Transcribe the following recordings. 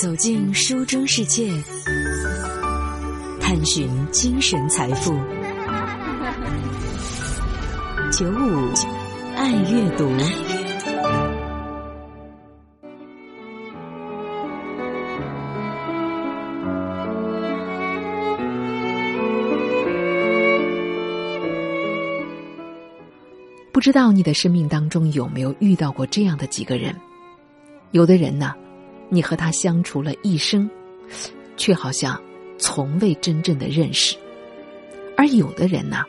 走进书中世界，探寻精神财富。九五爱阅读。不知道你的生命当中有没有遇到过这样的几个人？有的人呢，你和他相处了一生，却好像从未真正的认识；而有的人呢，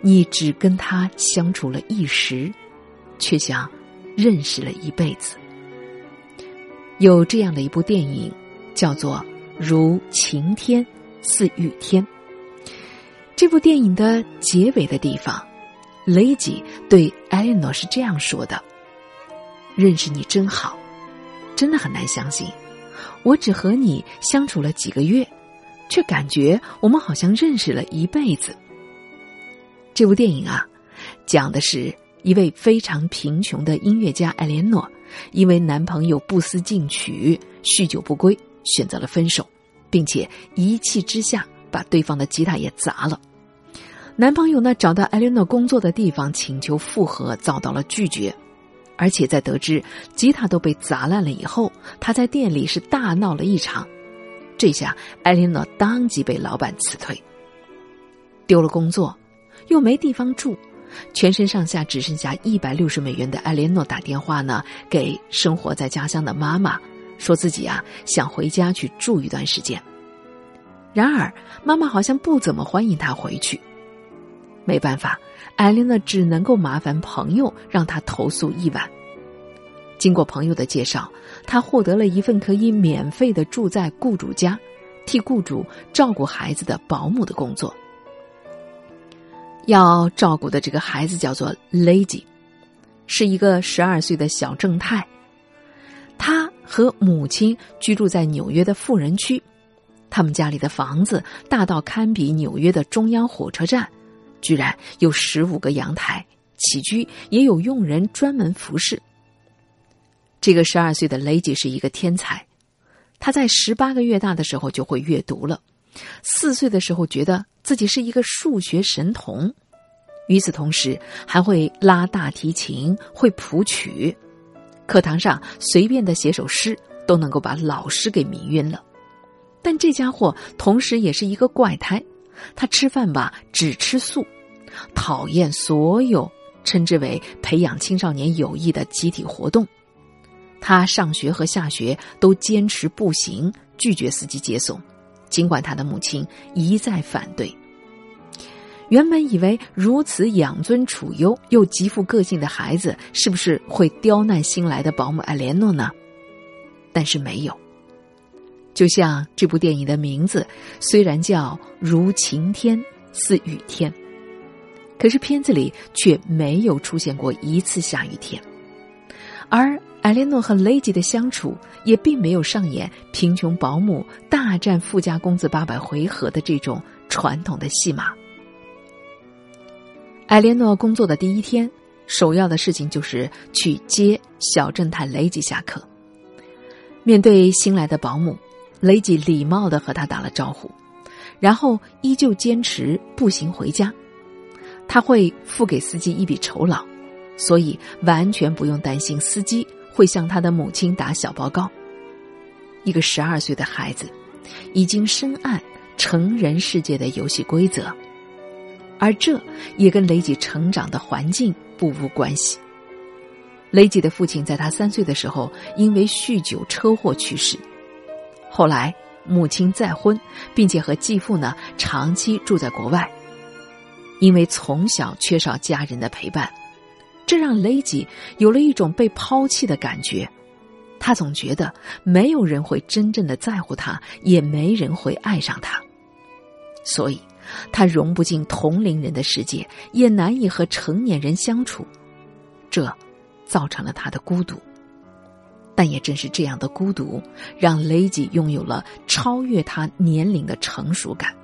你只跟他相处了一时，却像认识了一辈子。有这样的一部电影，叫做《如晴天似雨天》。这部电影的结尾的地方。雷吉对艾莉诺是这样说的：“认识你真好，真的很难相信，我只和你相处了几个月，却感觉我们好像认识了一辈子。”这部电影啊，讲的是一位非常贫穷的音乐家艾莲诺，因为男朋友不思进取、酗酒不归，选择了分手，并且一气之下把对方的吉他也砸了。男朋友呢，找到艾莲诺工作的地方请求复合，遭到了拒绝，而且在得知吉他都被砸烂了以后，他在店里是大闹了一场。这下艾莲诺当即被老板辞退，丢了工作，又没地方住，全身上下只剩下一百六十美元的艾莲诺打电话呢给生活在家乡的妈妈，说自己啊想回家去住一段时间。然而妈妈好像不怎么欢迎他回去。没办法，艾琳娜只能够麻烦朋友让她投宿一晚。经过朋友的介绍，她获得了一份可以免费的住在雇主家，替雇主照顾孩子的保姆的工作。要照顾的这个孩子叫做 Lady，是一个十二岁的小正太。他和母亲居住在纽约的富人区，他们家里的房子大到堪比纽约的中央火车站。居然有十五个阳台，起居也有佣人专门服侍。这个十二岁的雷吉是一个天才，他在十八个月大的时候就会阅读了，四岁的时候觉得自己是一个数学神童，与此同时还会拉大提琴，会谱曲，课堂上随便的写首诗都能够把老师给迷晕了。但这家伙同时也是一个怪胎，他吃饭吧只吃素。讨厌所有称之为培养青少年友谊的集体活动。他上学和下学都坚持步行，拒绝司机接送，尽管他的母亲一再反对。原本以为如此养尊处优又极富个性的孩子，是不是会刁难新来的保姆艾莲诺呢？但是没有。就像这部电影的名字，虽然叫“如晴天似雨天”。可是片子里却没有出现过一次下雨天，而艾莲诺和雷吉的相处也并没有上演贫穷保姆大战富家公子八百回合的这种传统的戏码。艾莲诺工作的第一天，首要的事情就是去接小侦探雷吉下课。面对新来的保姆，雷吉礼貌的和他打了招呼，然后依旧坚持步行回家。他会付给司机一笔酬劳，所以完全不用担心司机会向他的母亲打小报告。一个十二岁的孩子，已经深谙成人世界的游戏规则，而这也跟雷吉成长的环境不无关系。雷吉的父亲在他三岁的时候因为酗酒车祸去世，后来母亲再婚，并且和继父呢长期住在国外。因为从小缺少家人的陪伴，这让雷吉有了一种被抛弃的感觉。他总觉得没有人会真正的在乎他，也没人会爱上他，所以他融不进同龄人的世界，也难以和成年人相处，这造成了他的孤独。但也正是这样的孤独，让雷吉拥有了超越他年龄的成熟感，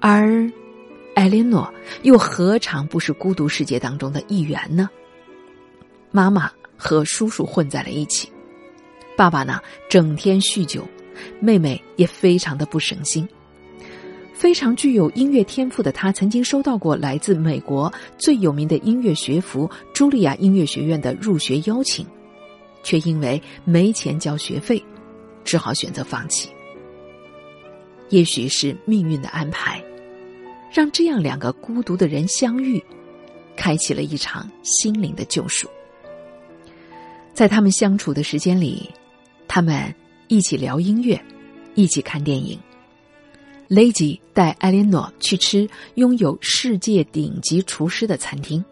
而。艾莲诺又何尝不是孤独世界当中的一员呢？妈妈和叔叔混在了一起，爸爸呢整天酗酒，妹妹也非常的不省心。非常具有音乐天赋的他，曾经收到过来自美国最有名的音乐学府茱莉亚音乐学院的入学邀请，却因为没钱交学费，只好选择放弃。也许是命运的安排，让这样两个孤独的人相遇，开启了一场心灵的救赎。在他们相处的时间里，他们一起聊音乐，一起看电影。雷吉带艾莲诺去吃拥有世界顶级厨师的餐厅，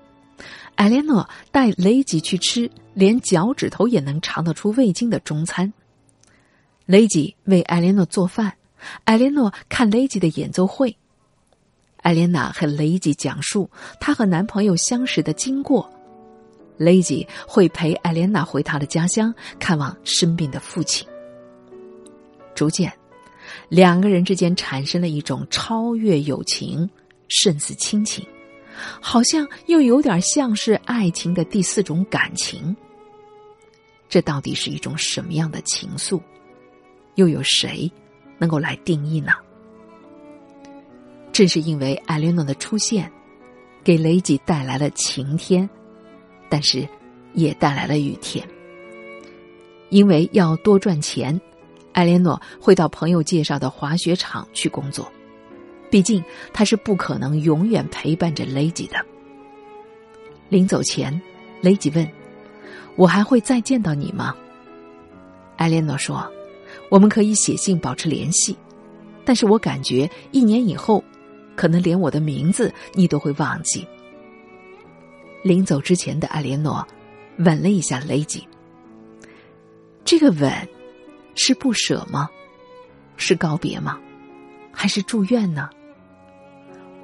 艾莲诺带雷吉去吃连脚趾头也能尝得出味精的中餐。雷吉为艾莲诺做饭，艾莲诺看雷吉的演奏会。艾莲娜和雷吉讲述她和男朋友相识的经过。雷吉会陪艾莲娜回她的家乡看望生病的父亲。逐渐，两个人之间产生了一种超越友情、胜似亲情，好像又有点像是爱情的第四种感情。这到底是一种什么样的情愫？又有谁能够来定义呢？正是因为艾莲诺的出现，给雷吉带来了晴天。但是，也带来了雨天。因为要多赚钱，艾莲诺会到朋友介绍的滑雪场去工作。毕竟，他是不可能永远陪伴着雷吉的。临走前，雷吉问：“我还会再见到你吗？”艾莲诺说：“我们可以写信保持联系，但是我感觉一年以后，可能连我的名字你都会忘记。”临走之前的艾莲诺，吻了一下雷吉。这个吻，是不舍吗？是告别吗？还是祝愿呢？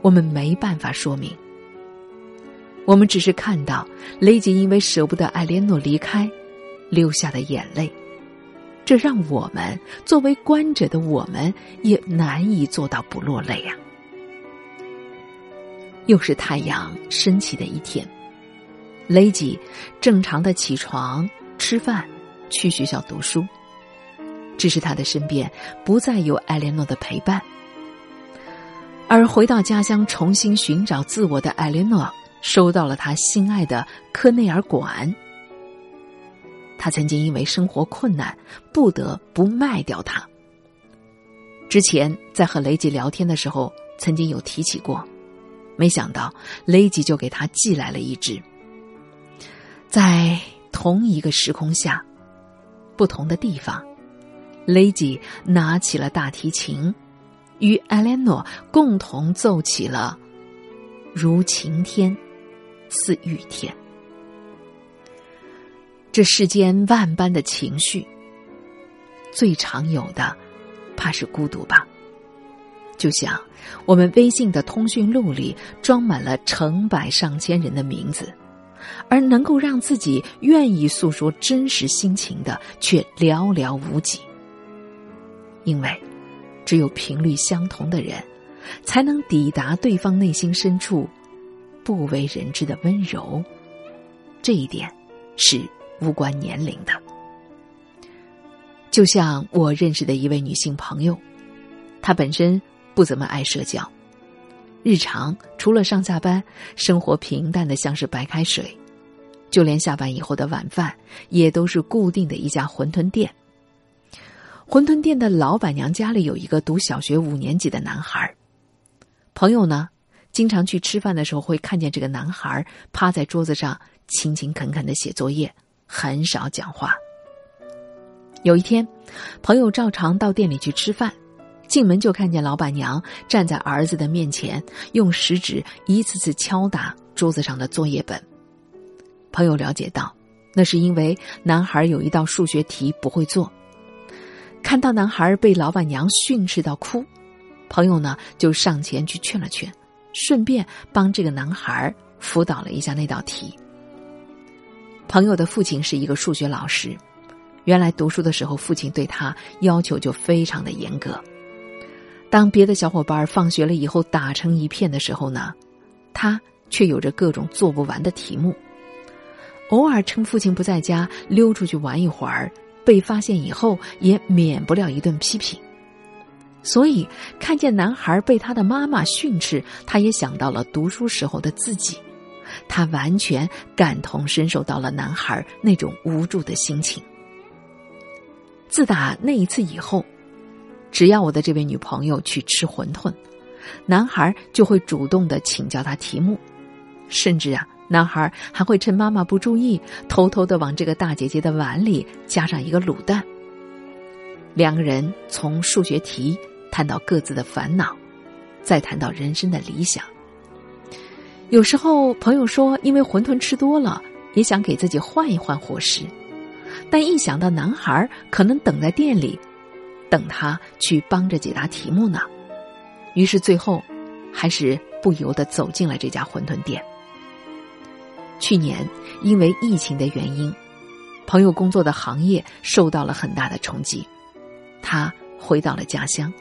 我们没办法说明。我们只是看到雷吉因为舍不得艾莲诺离开，流下的眼泪。这让我们作为观者的我们，也难以做到不落泪啊！又是太阳升起的一天。雷吉正常的起床、吃饭、去学校读书，只是他的身边不再有艾莲诺的陪伴。而回到家乡重新寻找自我的艾莲诺，收到了他心爱的科内尔馆。他曾经因为生活困难，不得不卖掉它。之前在和雷吉聊天的时候，曾经有提起过，没想到雷吉就给他寄来了一只。在同一个时空下，不同的地方，雷吉拿起了大提琴，与艾莲诺共同奏起了《如晴天，似雨天》。这世间万般的情绪，最常有的，怕是孤独吧？就像我们微信的通讯录里装满了成百上千人的名字。而能够让自己愿意诉说真实心情的，却寥寥无几。因为，只有频率相同的人，才能抵达对方内心深处不为人知的温柔。这一点是无关年龄的。就像我认识的一位女性朋友，她本身不怎么爱社交。日常除了上下班，生活平淡的像是白开水，就连下班以后的晚饭也都是固定的一家馄饨店。馄饨店的老板娘家里有一个读小学五年级的男孩，朋友呢经常去吃饭的时候会看见这个男孩趴在桌子上勤勤恳恳的写作业，很少讲话。有一天，朋友照常到店里去吃饭。进门就看见老板娘站在儿子的面前，用食指一次次敲打桌子上的作业本。朋友了解到，那是因为男孩有一道数学题不会做。看到男孩被老板娘训斥到哭，朋友呢就上前去劝了劝，顺便帮这个男孩辅导了一下那道题。朋友的父亲是一个数学老师，原来读书的时候，父亲对他要求就非常的严格。当别的小伙伴放学了以后打成一片的时候呢，他却有着各种做不完的题目。偶尔趁父亲不在家溜出去玩一会儿，被发现以后也免不了一顿批评。所以，看见男孩被他的妈妈训斥，他也想到了读书时候的自己，他完全感同身受到了男孩那种无助的心情。自打那一次以后，只要我的这位女朋友去吃馄饨，男孩就会主动的请教她题目，甚至啊，男孩还会趁妈妈不注意，偷偷的往这个大姐姐的碗里加上一个卤蛋。两个人从数学题。谈到各自的烦恼，再谈到人生的理想。有时候朋友说，因为馄饨吃多了，也想给自己换一换伙食，但一想到男孩可能等在店里，等他去帮着解答题目呢，于是最后还是不由得走进了这家馄饨店。去年因为疫情的原因，朋友工作的行业受到了很大的冲击，他回到了家乡。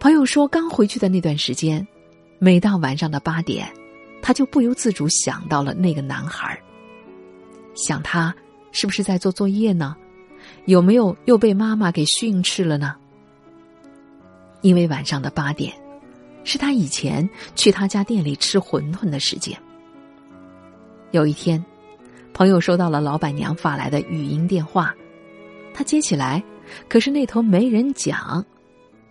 朋友说，刚回去的那段时间，每到晚上的八点，他就不由自主想到了那个男孩想他是不是在做作业呢？有没有又被妈妈给训斥了呢？因为晚上的八点，是他以前去他家店里吃馄饨的时间。有一天，朋友收到了老板娘发来的语音电话，他接起来，可是那头没人讲。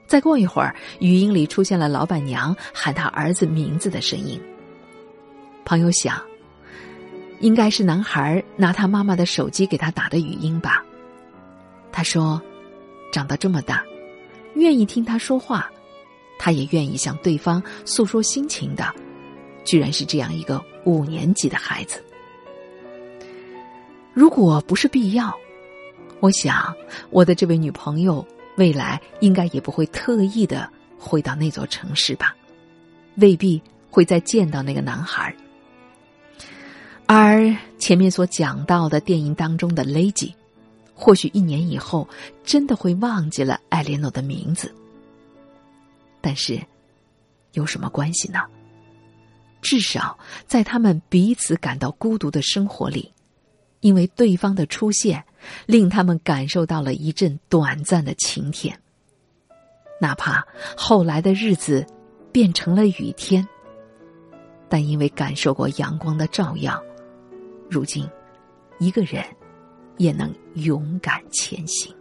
再过一会儿，语音里出现了老板娘喊他儿子名字的声音。朋友想，应该是男孩拿他妈妈的手机给他打的语音吧。他说：“长到这么大，愿意听他说话，他也愿意向对方诉说心情的，居然是这样一个五年级的孩子。如果不是必要，我想我的这位女朋友。”未来应该也不会特意的回到那座城市吧，未必会再见到那个男孩。而前面所讲到的电影当中的 Lady，或许一年以后真的会忘记了艾莲诺的名字。但是，有什么关系呢？至少在他们彼此感到孤独的生活里。因为对方的出现，令他们感受到了一阵短暂的晴天。哪怕后来的日子变成了雨天，但因为感受过阳光的照耀，如今一个人也能勇敢前行。